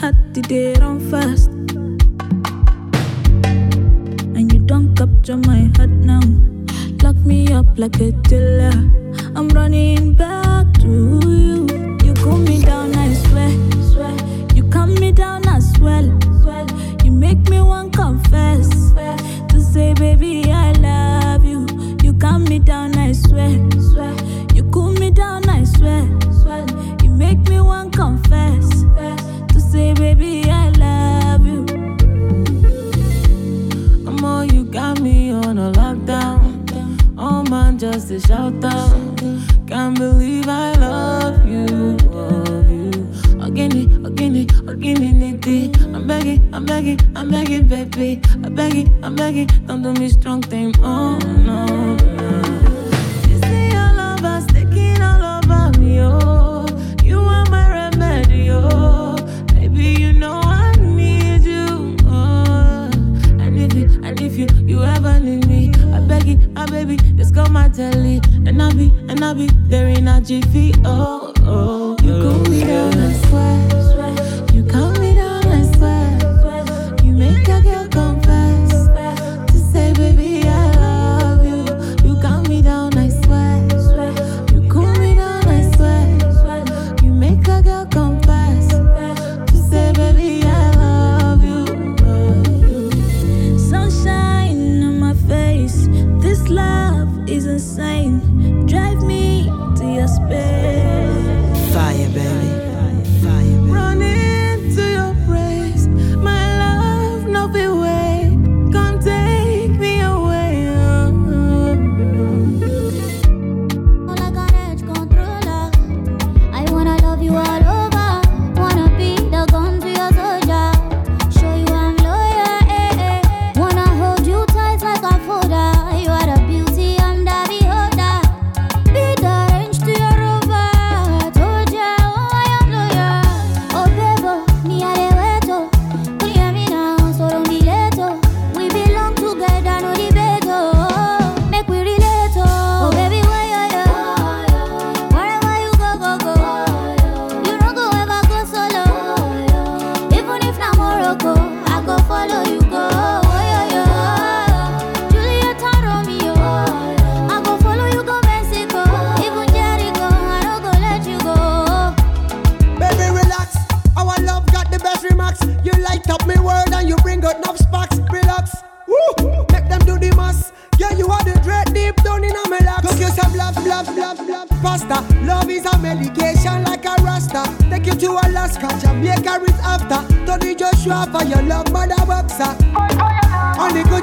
heart today run fast. And you don't capture my heart now. Lock me up like a dealer. I'm running back to you. shout out. Can't believe I love you, love you. Again, ogini, again niti. I'm begging, I'm begging, I'm begging, baby. I'm begging, I'm begging. Don't do me strong, thing. Oh no. I be there in a jiffy, oh.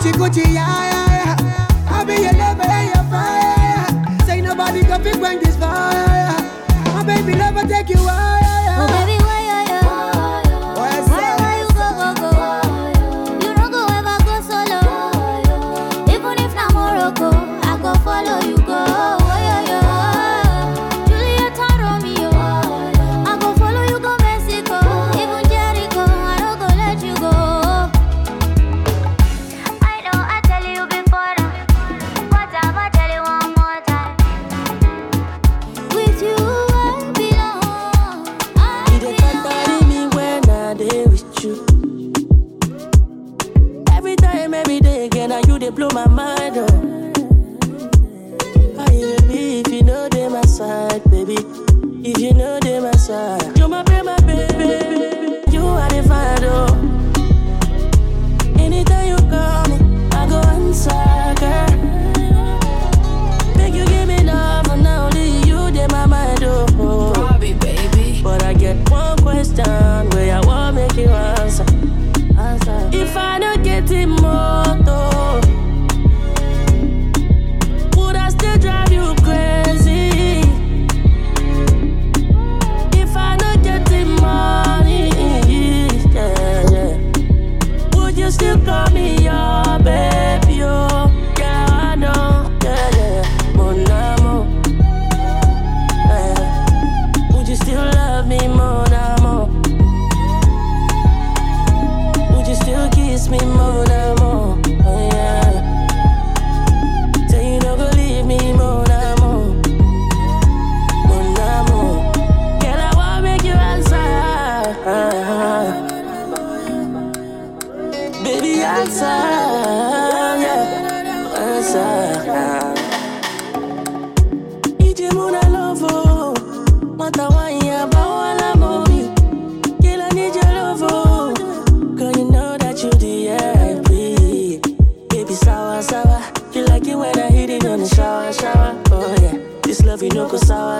Gucci, Gucci, yeah,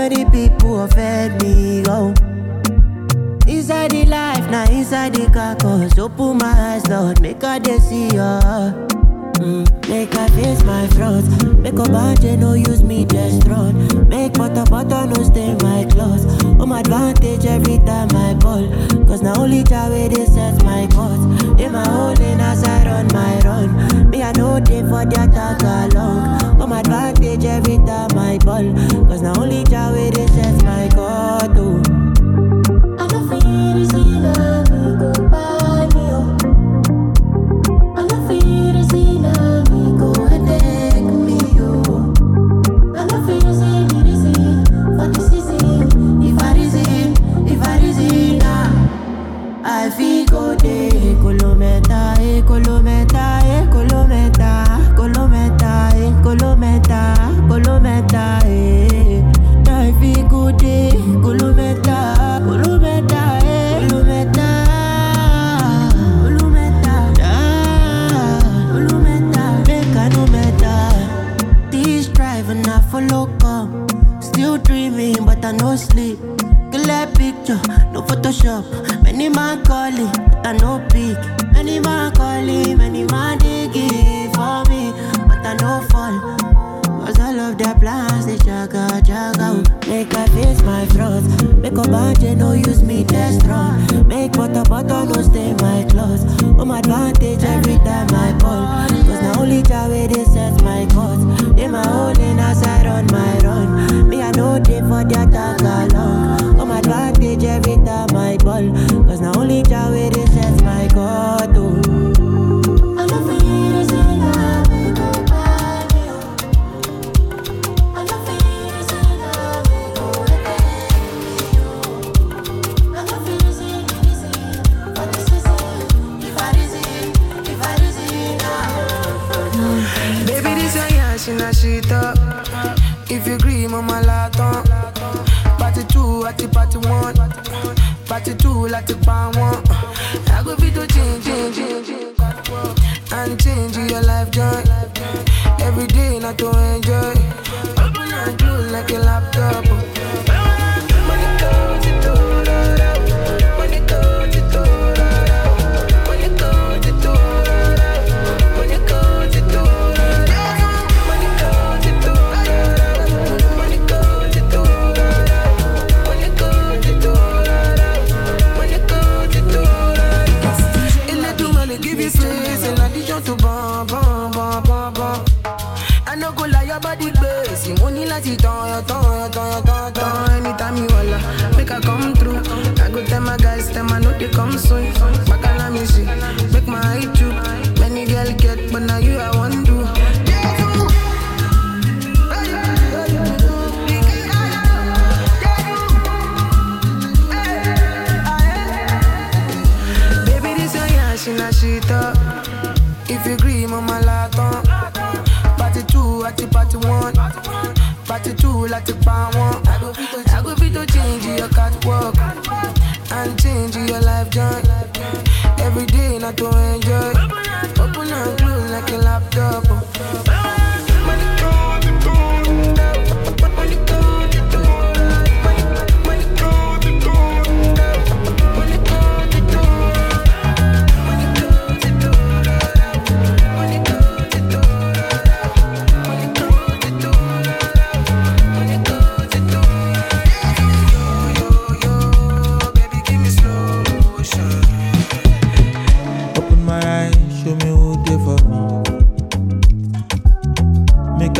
where the people offend me oh. Inside the life, now inside the car carcass. Open my eyes, Lord, make I see you. Make I face my front. Make a budget, no use me, just run. Make butter, butter, no stain my clothes. Home advantage every time I ball. Cause now only Jaway they set my course. In my holding as I run my run. Me, I know they for the attack along. Home advantage every time I ball. Cause now only Jaway they set my course. Oh.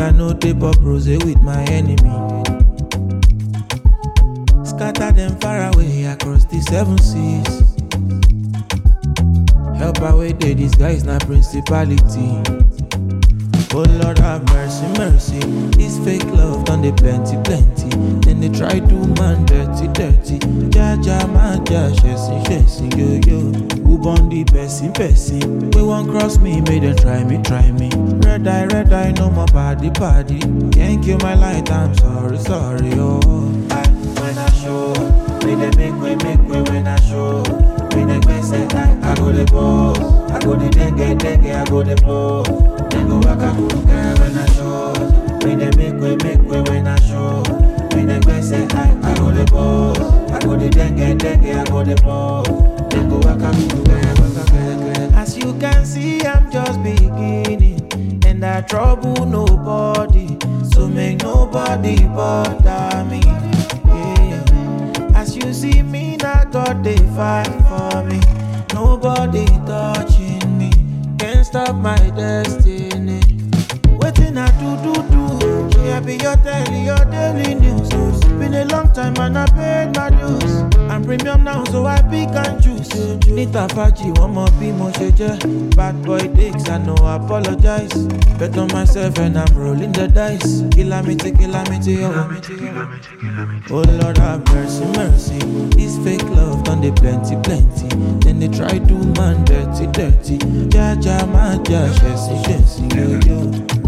I no tape up rose with my enemy. Scatter them far away across the seven seas. Help away they disguise na principality. Oh Lord have mercy, mercy. This fake love done the plenty, plenty. Then they try to man dirty, dirty. Jaja man, ja, chasing, chasing, yo, yo. Who born the person, person? We won't cross me, may them try me, try me. Red eye, red eye, no more body, body. Can't kill my light, I'm sorry, sorry, oh. Make them make way, make way when I show. Make them make say like I go the ball. I go the dengue, dengue, I go the blow. They go back, I go when I show. Make them make way, make way when I show. Make them make say like I go the ball. I go the dengue, dengue, I go the blow. They go back, I go As you can see, I'm just beginning. And I trouble nobody. So make nobody bother me you see me now, God they fight for me. Nobody touching me, can't stop my destiny. Waiting I do do do, yeah, be your daily, your daily news. Been a long time and I paid my dues. I'm premium now, so I pick and choose. Need a faji, one more be more jeje. Bad boy dicks, I know I apologize. Bet on myself and I'm rolling the dice. Kilamity, kilamity, oh. Oh Lord, have mercy, mercy. This fake love done they plenty, plenty. Then they try to man dirty, dirty. Ja, ja, my ja, jesse, jesse, yo, yo.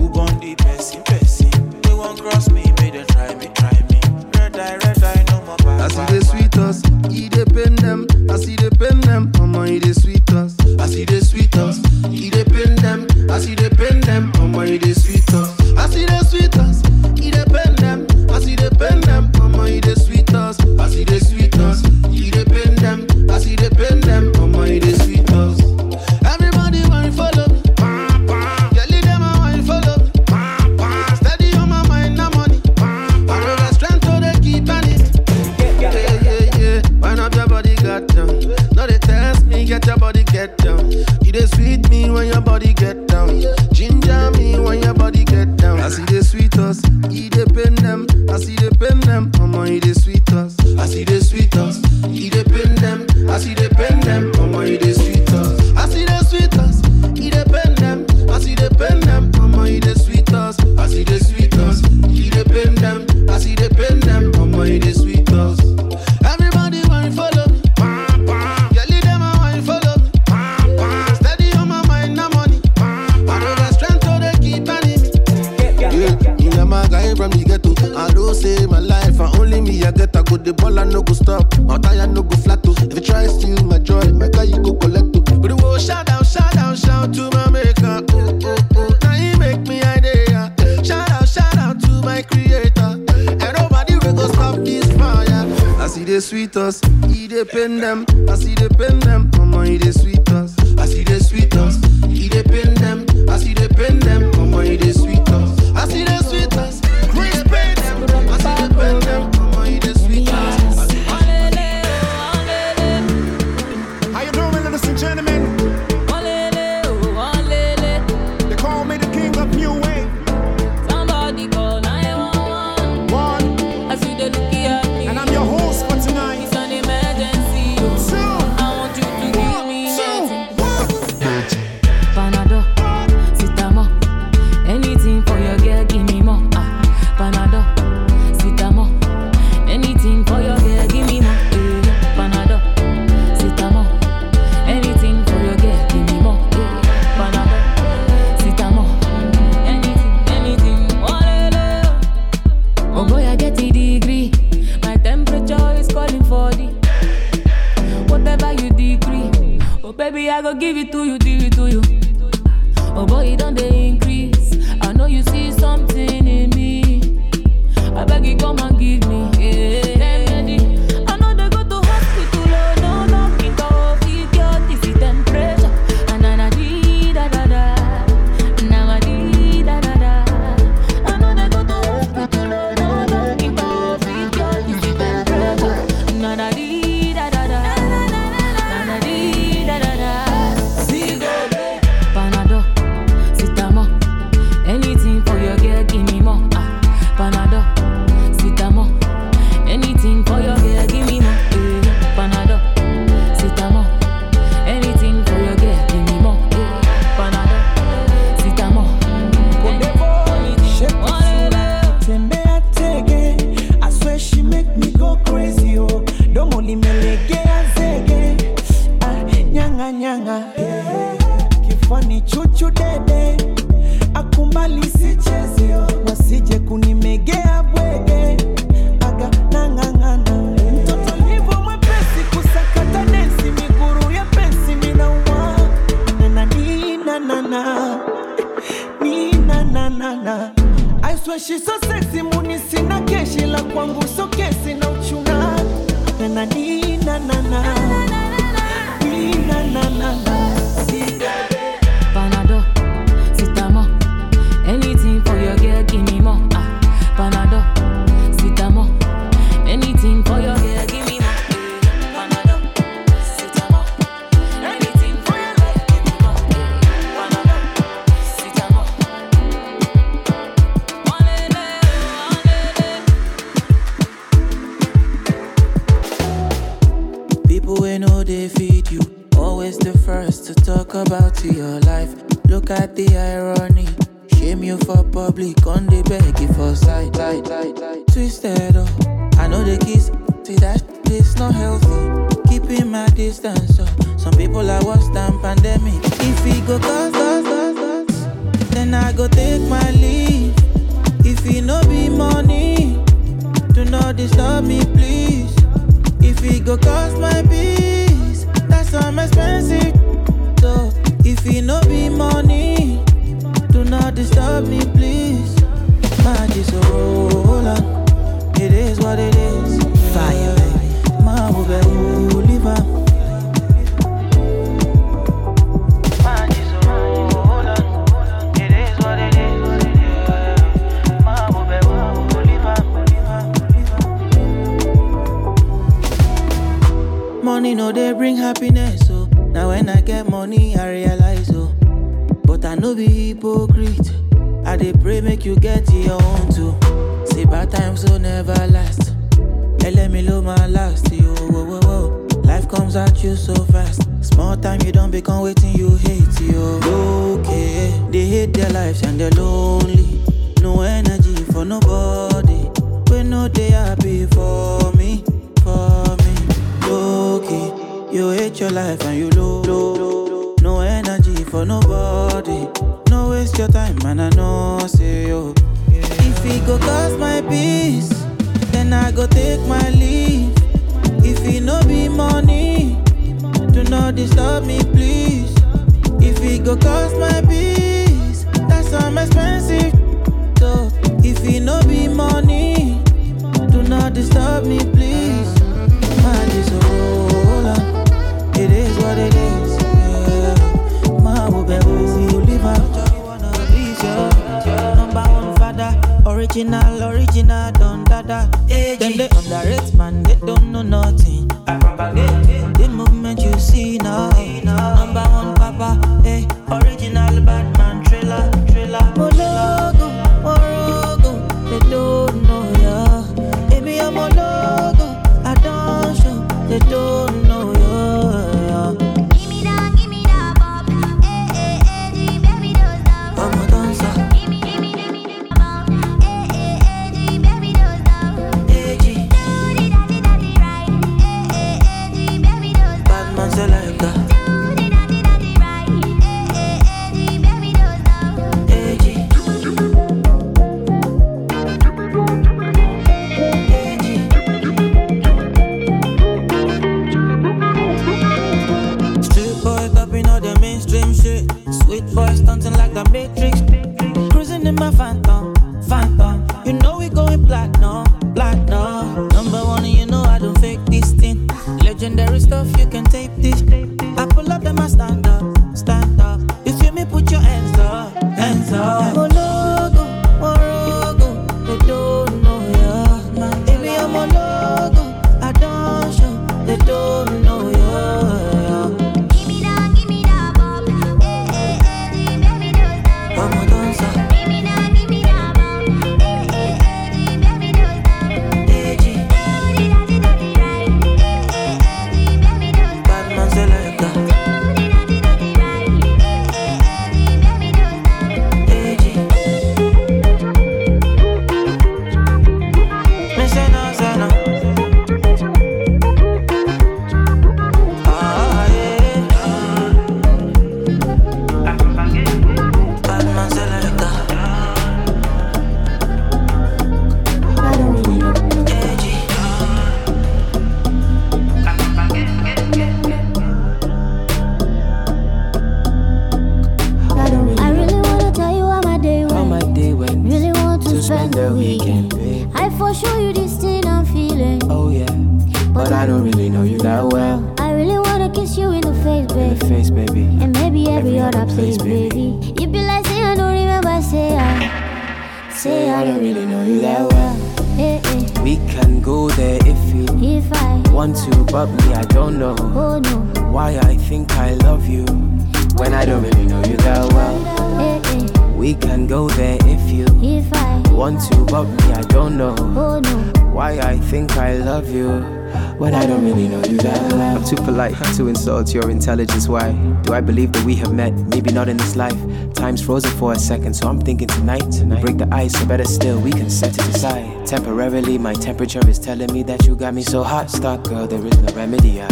Insult your intelligence. Why do I believe that we have met? Maybe not in this life. Time's frozen for a second, so I'm thinking tonight. tonight. Break the ice, or better still, we can set it aside. Temporarily, my temperature is telling me that you got me so hot. Stop, girl, there is no remedy. I,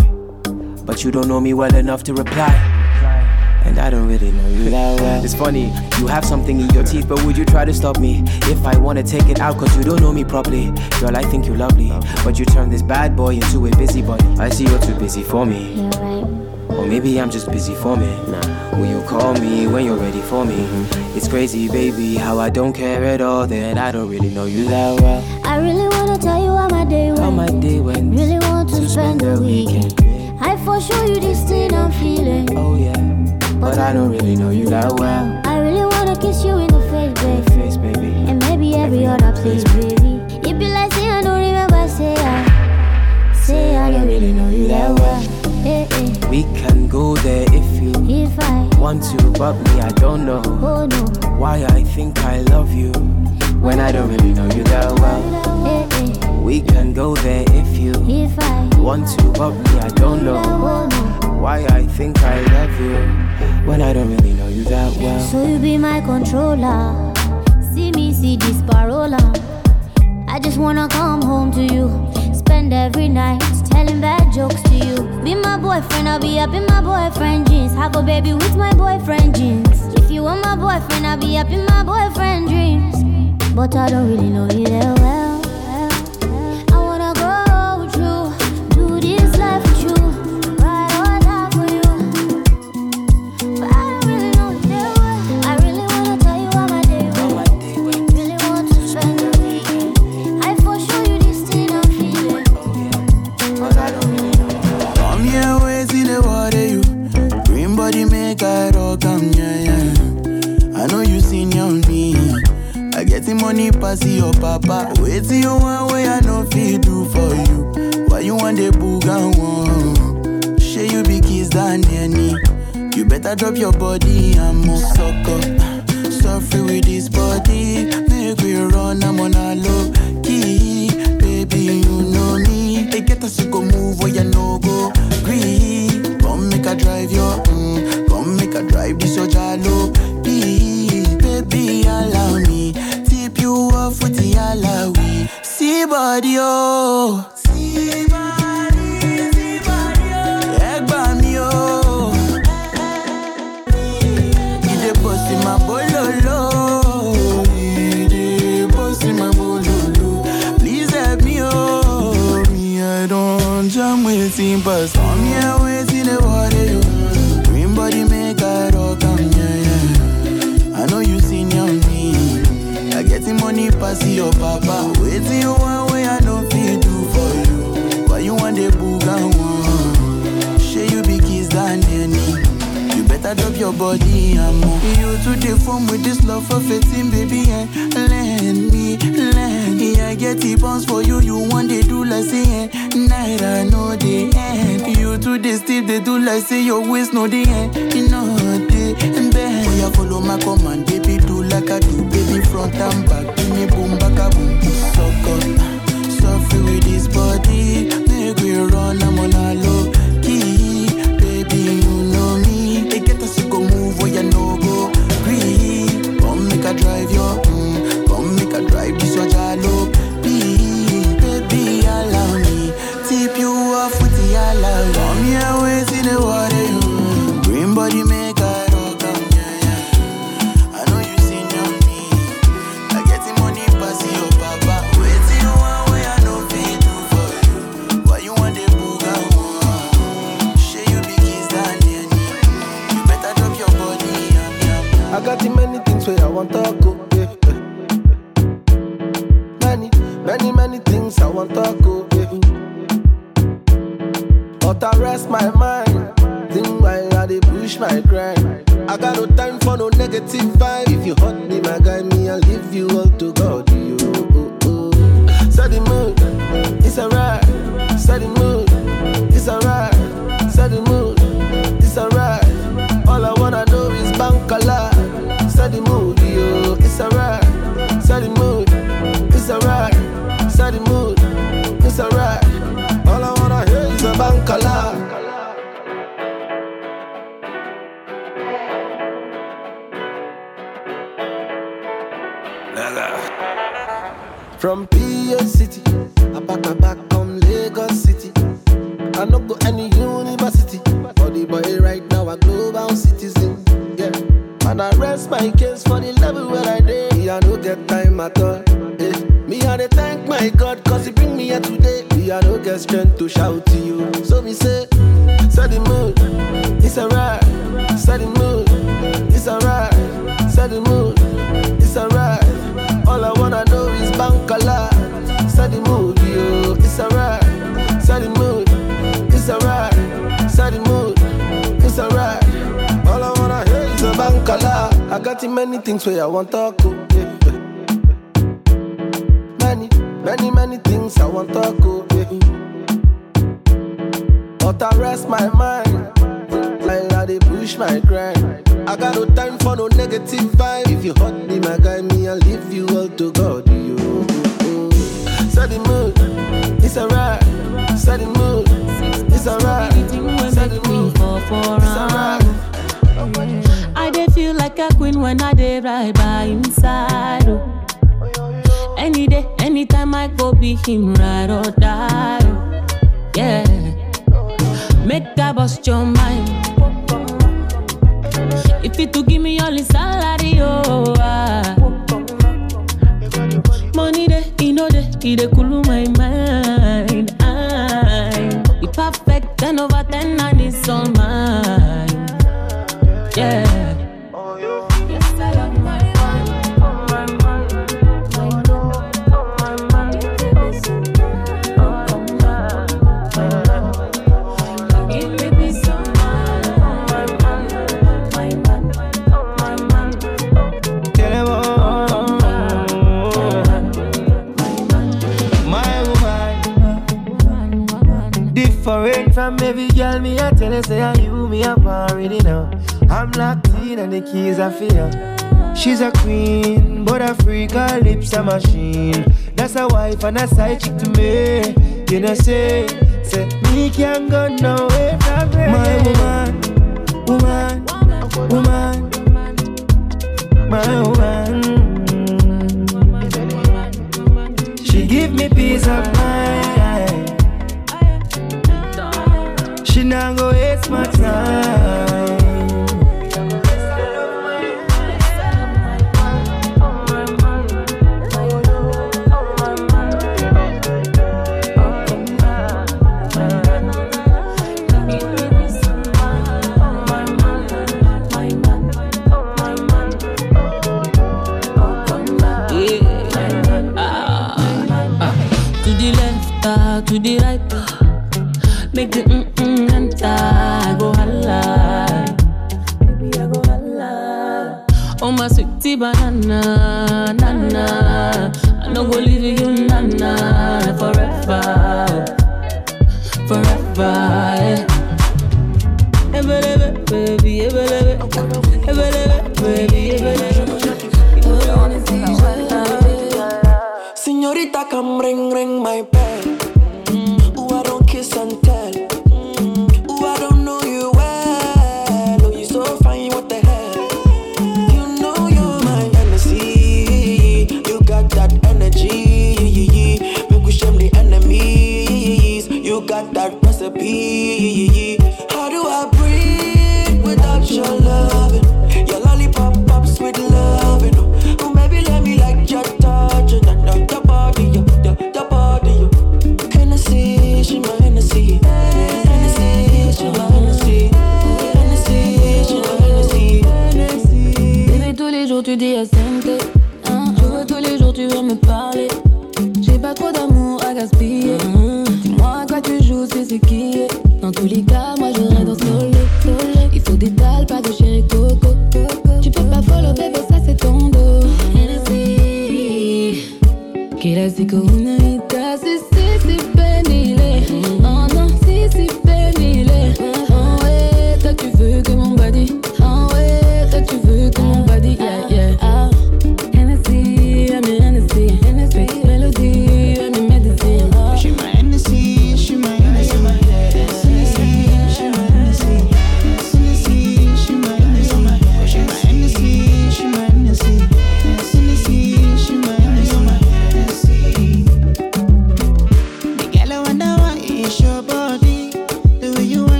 but you don't know me well enough to reply. And I don't really know you that well. It's funny, you have something in your teeth, but would you try to stop me? If I wanna take it out, cause you don't know me properly. Girl, I think you're lovely, but you turn this bad boy into a busybody. I see you're too busy for me. You're right. Or maybe I'm just busy for me. Nah. Will you call me when you're ready for me? Mm-hmm. It's crazy, baby, how I don't care at all that I don't really know you that well. I really wanna tell you how my day went. How my day went. Really want to, spend the weekend. I for sure you this thing I'm feeling. Oh yeah, but I don't really know you that well. I really wanna kiss you in the face, baby. Face, baby. And maybe every other place, baby. Want to, but me, I don't know oh no, why I think I love you when I don't really know you that well. We can go there if you If I, want to, but me, I don't know no. why I think I love you when I don't really know you that well. So you be my controller. See me see this parola. I just wanna come home to you. Spend every night telling bad jokes to you. Be my boyfriend, I'll be up in my boyfriend jeans. Have a baby with my boyfriend jeans. If you want my boyfriend, I'll be up in my boyfriend dreams. But I don't really know you that well. Body, oh. Body, oh. Oh. My bololo. Please help me, oh. Me, I don't jam here waiting the water, you. Green body make I rock, yeah, yeah. I know you seen on me. I get the money pass your papa. Your body and. You to the form with this love for fitting, baby, and lend me, lend me. I get the bounce for you, you want they do like say, eh. Night I know the end. You to the steep, they do like say your waist know the end. You know the bend. Oh, yeah, follow my command, baby, do like I do, baby, front and back. Give me boom, back a boom, suck up. Suffer with this body, make we run, I'm on Many, many things I want to go, baby. But I rest my mind. Think why I they push my grind. I got no time for no negative vibe. If you hurt me, my guy, me, I'll leave you all to God. from the mood. It's alright, set the mood. It's alright, set the mood. It's alright. I dey feel like a queen when I dey ride by inside. Oh. Any day, anytime I go be him ride or die. Oh. Yeah, make I bust your mind. If it to give me all his salary, oh. I Ide kulu my the keys I feel. She's a queen, but a freak, her lips a machine. That's a wife and a side chick to me. You know, say, say, me can't go nowhere from me. My woman, woman, woman, my woman. She give me peace of mind. As de con una guitarra se se se penile.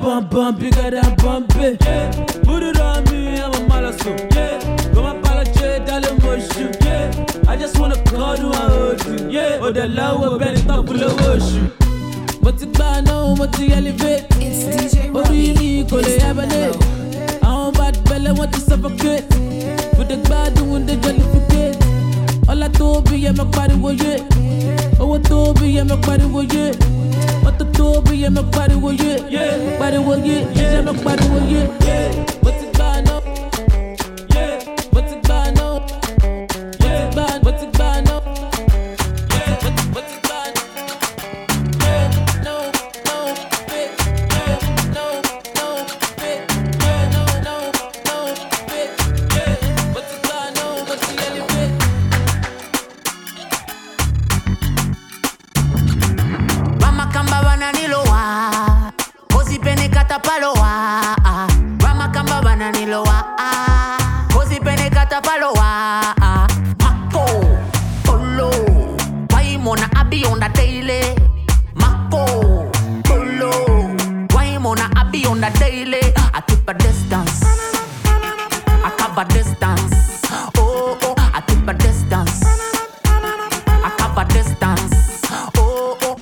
bum bum happy on the daily. Mako, Polo. Why on a happy on the daily? I keep a distance. I cover distance. Oh, oh, I keep a distance. I cover distance. Oh, oh.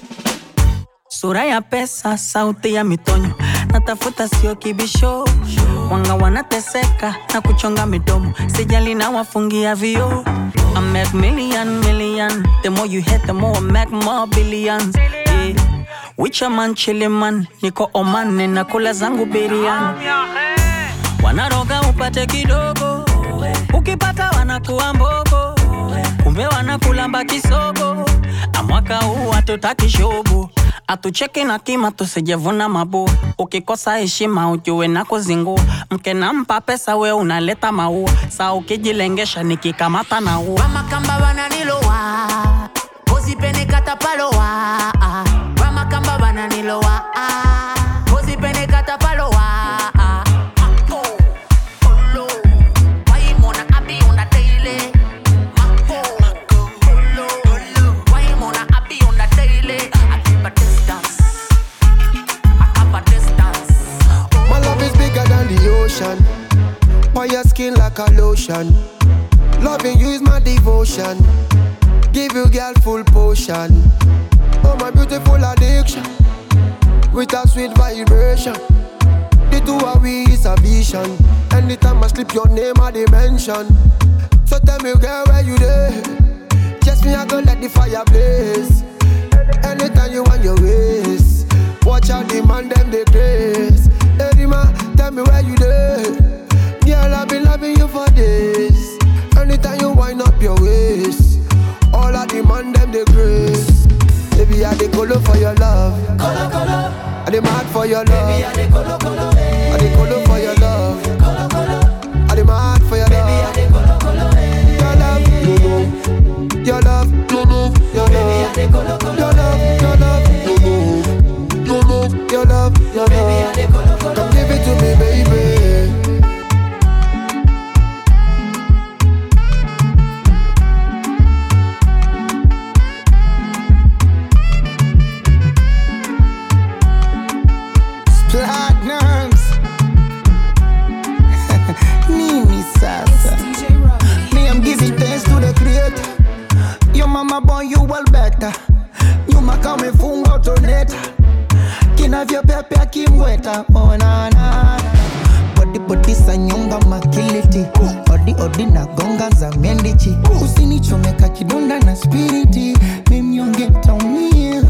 Pesa, sauti ya mitony. natafuta sio kibisho. Wanga wanateseka na kuchonga midomo, sijali na wafungia vio. I make niko omane na kula zangu biriani. Wanaroga upate kidogo, ukipata wanakuwa mbogo kumbe na kulamba kisogo, amwaka huu hatutaki shobo, atucheki na kima, tusijevuna mabua Ukikosa heshima ujuwe na kuzingua, mke nampa pesa, we unaleta maua, saa ukijilengesha nikikamata na ua. Wamakamba wananilowa pozipene katapalowa, Wamakamba lotion. Loving you is my devotion. Give you girl full potion. Oh my beautiful addiction. With a sweet vibration. The two of we is a vision. Anytime I slip your name I dimension. So tell me girl where you there? Just me I go let the fire blaze. Anytime you want your color for your love. Color, color. I the mad for your love. Baby, I the color, color. I the color for your love. Kinavyopepea kimweta oh, na, na. Body body sa nyonga makiliti. Odi odi na gonga za mendichi. Usinichomeka kidonda na spiriti. Mimnyonge taumia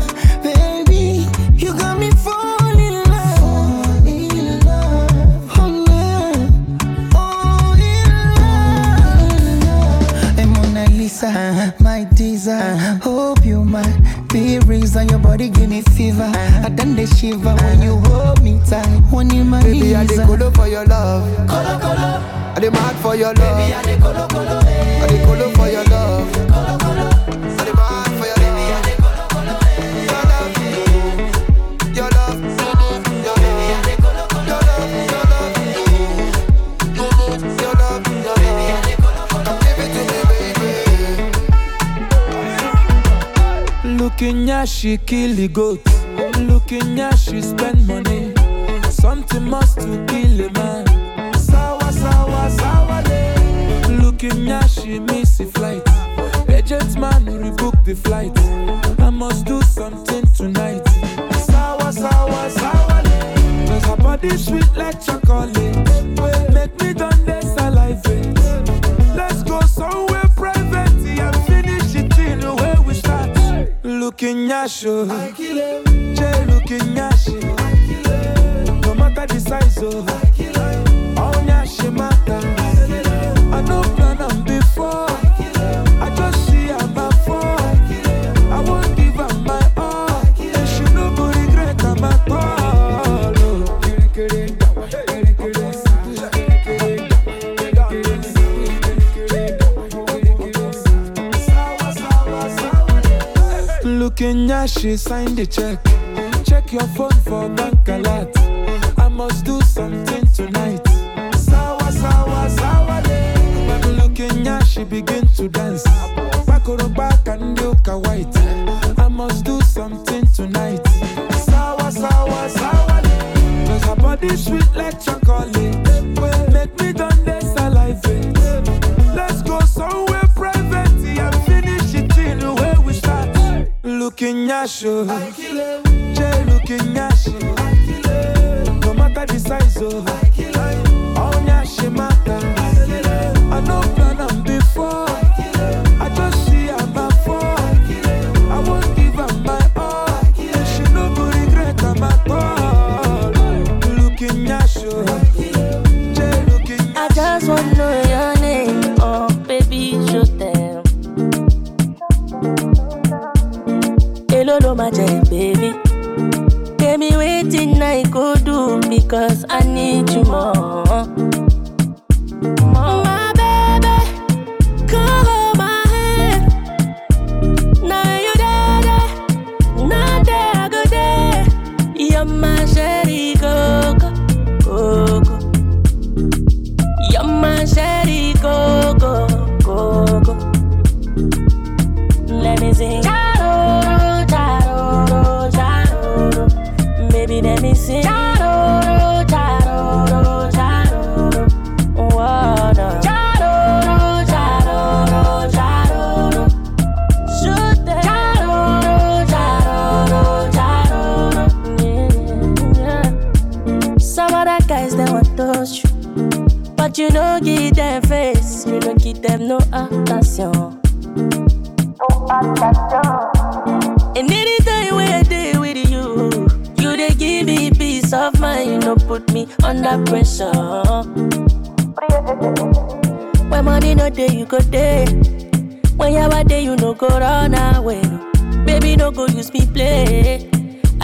Baby You got me falling in love. Fall in love. Oh be reason Your body give me fever uh-huh. I done the shiver when uh-huh. you hold me tight One in my Baby, I the knees color for your love. Color, color. I the mad for your love. Baby, I the color, color. Eh. I the color for your love. Color, she kill the goat. Looking at she spend money. Something must to kill a man. Sawa sawa sawa le. Looking at she miss the flight. Agent man rebook the flight. I must do something tonight. Sawa sawa sawa le. Cause her body sweet like chocolate. Make me done Looking at you. Jay looking at you. No matter the size of At she signed the check. Check your phone for bank alert. I must do something tonight. Sawa sawa sawa le Baby looking at she begin to dance. Back on back and look white. I must do something tonight. Sawa sawa sawa Cause her body sweet like Looking at you Jay looking at you No matter the size oh. of baby. Tell me waiting I go do because I need you more.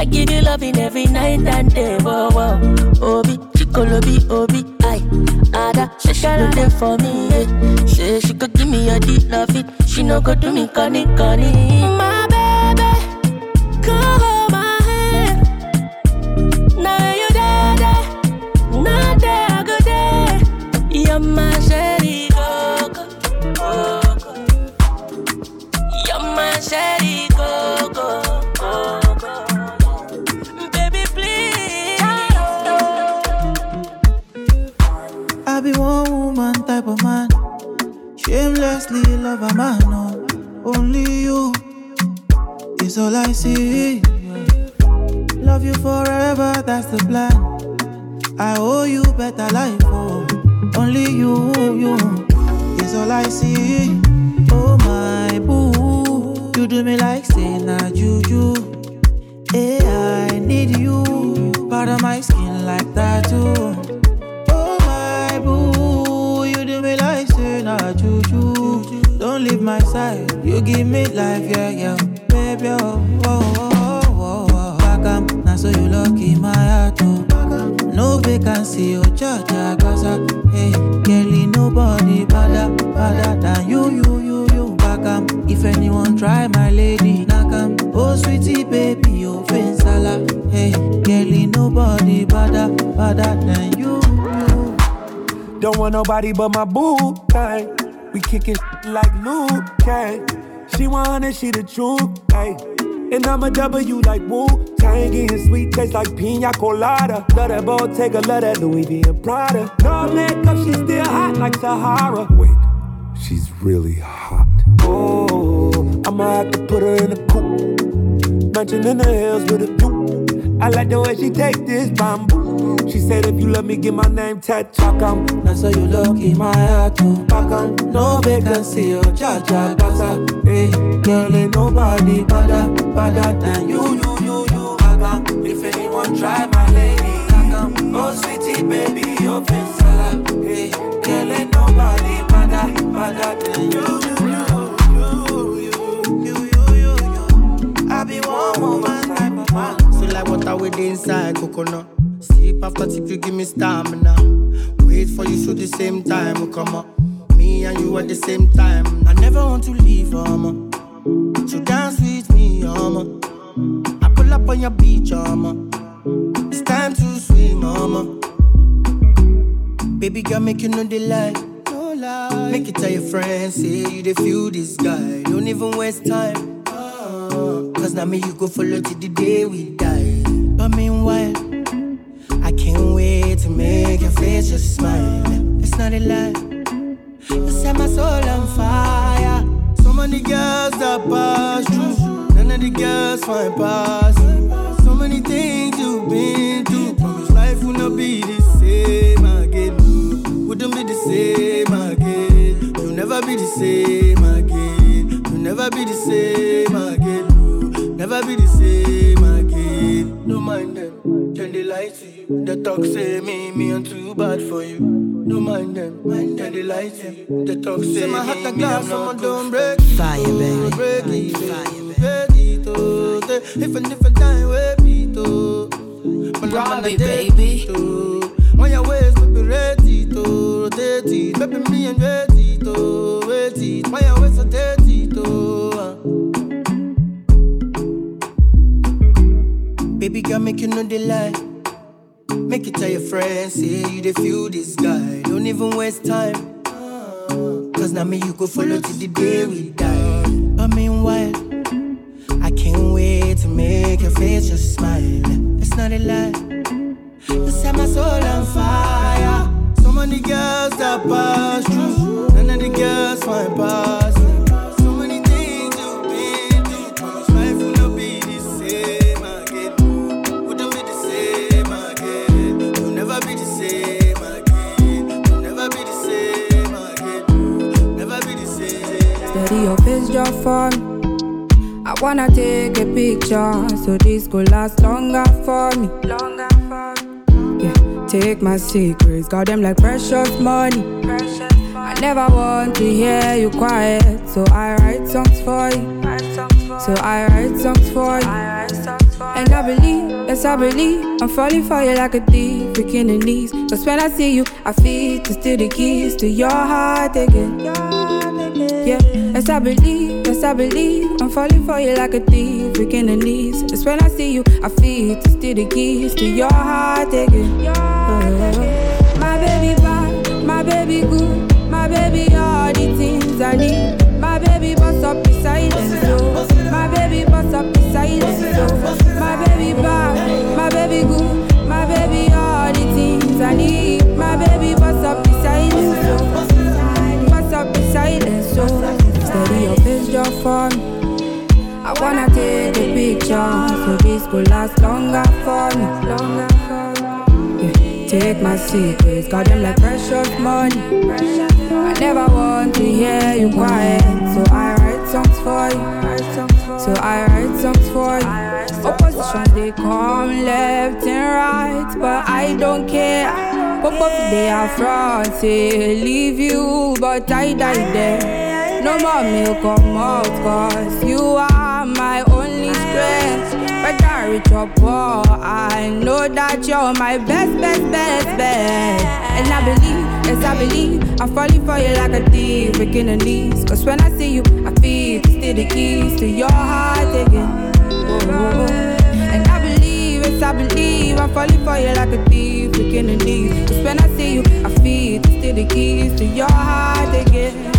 I give you loving every night and day. Whoa, whoa. Obi, Chikolobi, Obi, I. Ada, she no there for me. Yeah. Say she could give me a deep love it. She no go do me conny conny. My baby, come Love a man, no. Only you is all I see. Love you forever, that's the plan. I owe you better life, oh. Only you, you is all I see. Oh my boo, you do me like say na juju. Hey, I need you, part of my skin like tattoo. Oh my boo, you do me like say na juju. Don't my side, you give me life, yeah, yeah, baby, oh, oh, oh, oh, oh. Back up, now so you lucky my heart, oh. No vacancy, oh, cha cha, gaza, hey, girlie, nobody better, better than you, you, you, you. Back up, if anyone try my lady, knock 'em. Oh, sweetie, baby, oh, sala, hey, girlie, nobody better, better than you, you. Don't want nobody but my boo thing. We kickin' like Liu Kang. She want she the truth, hey. And I'm a W like Wu Tang, getting sweet taste like pina colada. Love that Bottega, love that Louis V and Prada. No makeup, she still hot like Sahara. Wait, she's really hot. Oh, I'ma have to put her in a coupe. Mansion in the hills with a view. I like the way she take this bamboo. She said if you love me, get my name tattooed. Come, Now so you lucky my heart, oh. Back on, no vacancy, oh, cha cha, gaza, hey, girl, ain't nobody better, better than you, you, you, you. Back if anyone try my lady, back on, oh, sweetie, baby, oh, sala, hey, girl, ain't nobody better, better than you, you, with inside coconut. Sip after sip, you give me stamina. Wait for you so the same time will come up. Me and you at the same time. I never want to leave, um. mama. So dance with me, mama. I pull up on your beach, mama. It's time to swim, mama. Baby girl, make you know the lie. No lie. Make it tell your friends, say you they feel this guy. Don't even waste time. Uh, Cause now me you go follow till the day we die. But meanwhile, I can't wait to make your face just smile. It's not a lie. You set my soul on fire. So many girls that pass through. None of the girls find pass. So many things you've been through. Promise life will not be the same again. Wouldn't be the same again. You'll never be the same again. You'll never be the same again. Never be the same them, lights to you. The talk say me, me I'm too bad for you. Don't mind them, mind turn the lights to you. The talk say, my me, heart a glass, I'm I don't break it. Fire, baby. Break it, break it, oh. If a different time, oh. But I'm Robbie, baby. On your waist, baby, rate it, oh. Rotate oh. it, baby, me and wait it, oh. Wait it, on your waist, rotate it, oh. Baby girl, make you know the lie. Make it tell your friends, say you they feel this guy. Don't even waste time. Cause now me you go follow till the day we die. But meanwhile, I can't wait to make your face just smile. It's not a lie. You set my soul on fire. So many girls that pass through. None of the girls find pass for me. I wanna take a picture so this could last longer for me. Longer for me. Yeah, take my secrets, got them like precious money. I never want to hear you quiet, so I write songs for you. So I write songs for you. And I believe, yes I believe, I'm falling for you like a thief, breaking the knees. Cause when I see you, I feel to steal the keys to your heart again. Yeah, yes I believe, yes I believe, I'm falling for you like a thief, breaking the knees. Just when I see you, I feel to steal the keys to your heart again. Yeah. My baby bad, my baby good, my baby all the things I need. A so this could last longer for me, longer take my secrets, got them like precious money. I never want to hear you quiet, so I write songs for you. So I write songs for you. Opposition they come left and right, but I don't care. Pop up they are front, say leave you, but I die there. No more milk come out, cause you are only strength. Whether rich or poor, I know that you're my best, best, best, best. And I believe, yes, I believe, I'm falling for you like a thief, breaking the knees. Cause when I see you, I feel still the keys to your heart again. Oh, And I believe, yes, I believe, I'm falling for you like a thief, breaking the knees. Cause when I see you, I feel steal the keys to your heart again.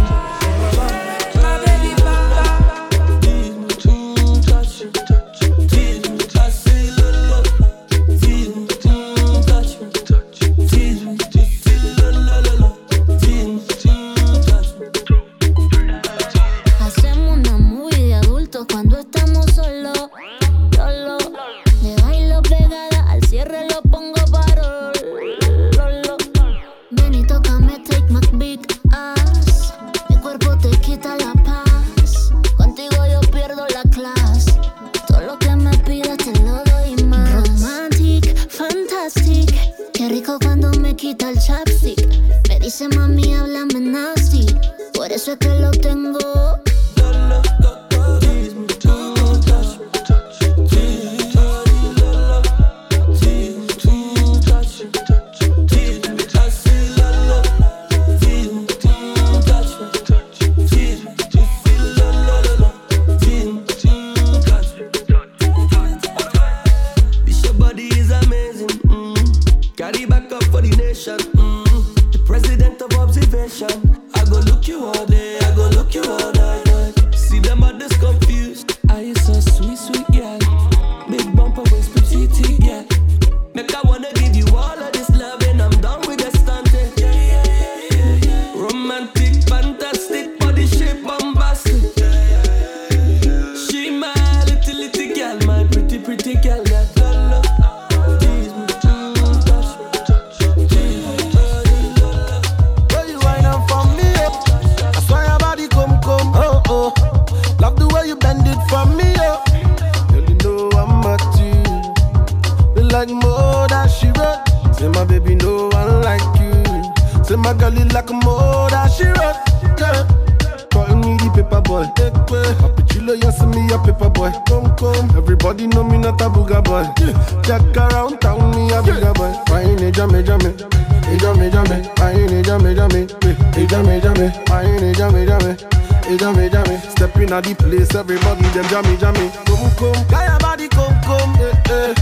Step in at the place, everybody them jammy, jammy. Come, come. Guy, your body come, come. Eh, eh.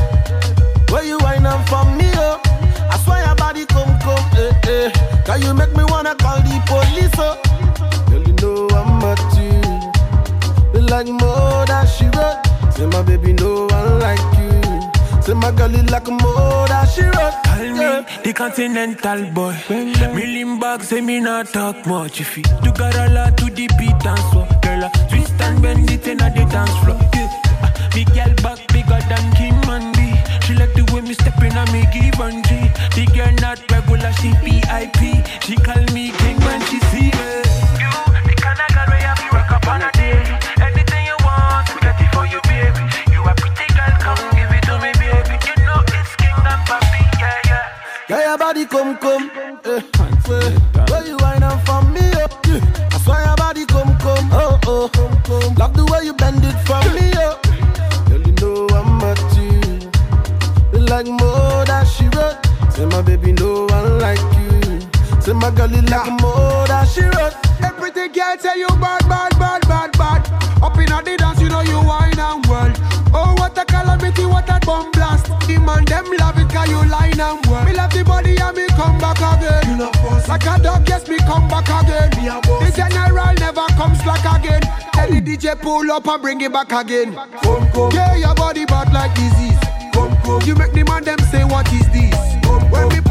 Where you wine up for me, oh. I swear your body come, come. Eh, eh. Can you make me wanna call the police, oh. Girl, you know I'm at you. You like more than she wrote. Say my baby, no one like you. Say my girl, you like more that she wrote. Call me the continental boy. Million bucks, say me not talk much. If you do got a lot to the beat and so, girl, I twist and bend it in a the dance floor. Yeah. Ah, Big girl back bigger than Kim and B. She like the way me step in and me give and G. The girl not regular, she VIP. She call me body come, come. Eh, eh. Where you wind up for me, oh. Yeah. I swear your body come, come. Oh, oh, come. Love the way you bend it for me, oh. Girl, you know I'm at you. You like more that she wrote. Say my baby, no one like you. Say my girl, you like more that she wrote. Everything girl tell you bad, bad, bad, bad, bad. Up in the dance, you know you wine and world. Oh, what a calamity, what a bomb blast. The man them love Me love the body and me come back again. Like a dog, yes, me come back again. The general never comes back again. Tell the DJ pull up and bring it back again. Come, come. Yeah, your body bad like disease. Come, come. You make the man them say, what is this? Come, come. When we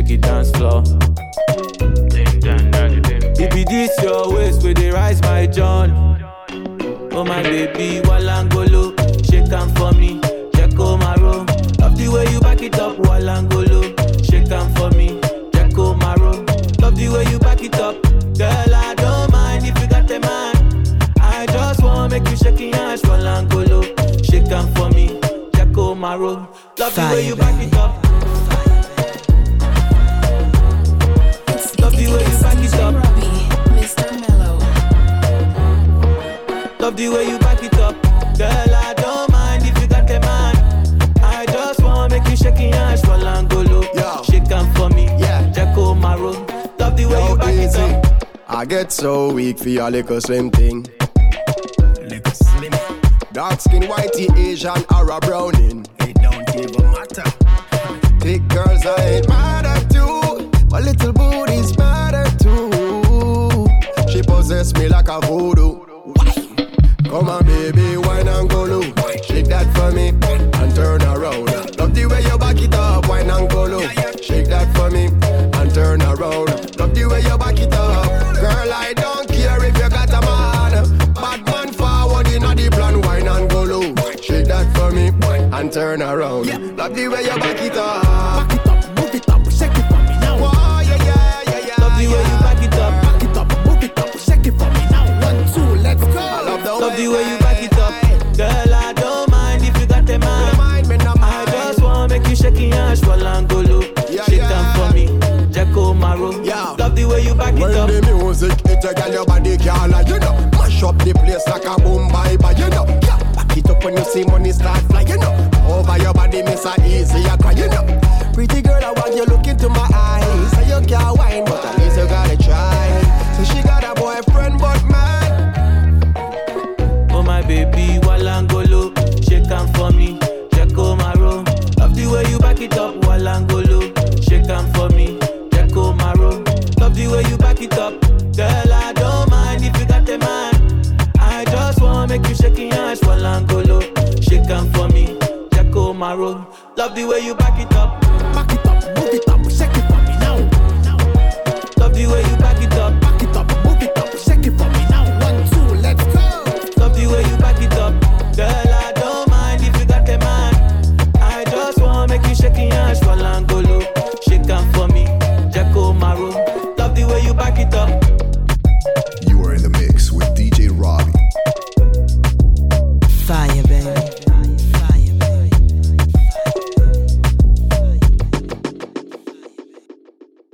shake it dance floor. It be this your waist where they rise my John. Oh my baby, for your little slim thing. Little slim. Dark skin, whitey, Asian, turn around. Love the way you back it up. Back it up, move it up, shake it for me now. Oh, yeah, yeah, yeah, yeah. Love the way you back it up. Back it up, move it up, shake it for me now. One, two, let's go. I love the Love the way you back it up. Girl, I don't mind if you got a man. I just wanna make you shake your ass for Langolo. Shake am for me, Jacko Maro. Love the way you back it When up. the music hit, you girl, your body can't lie, you know. Mash up the place like a boom bye bye, you know. Yeah, back it up when you see money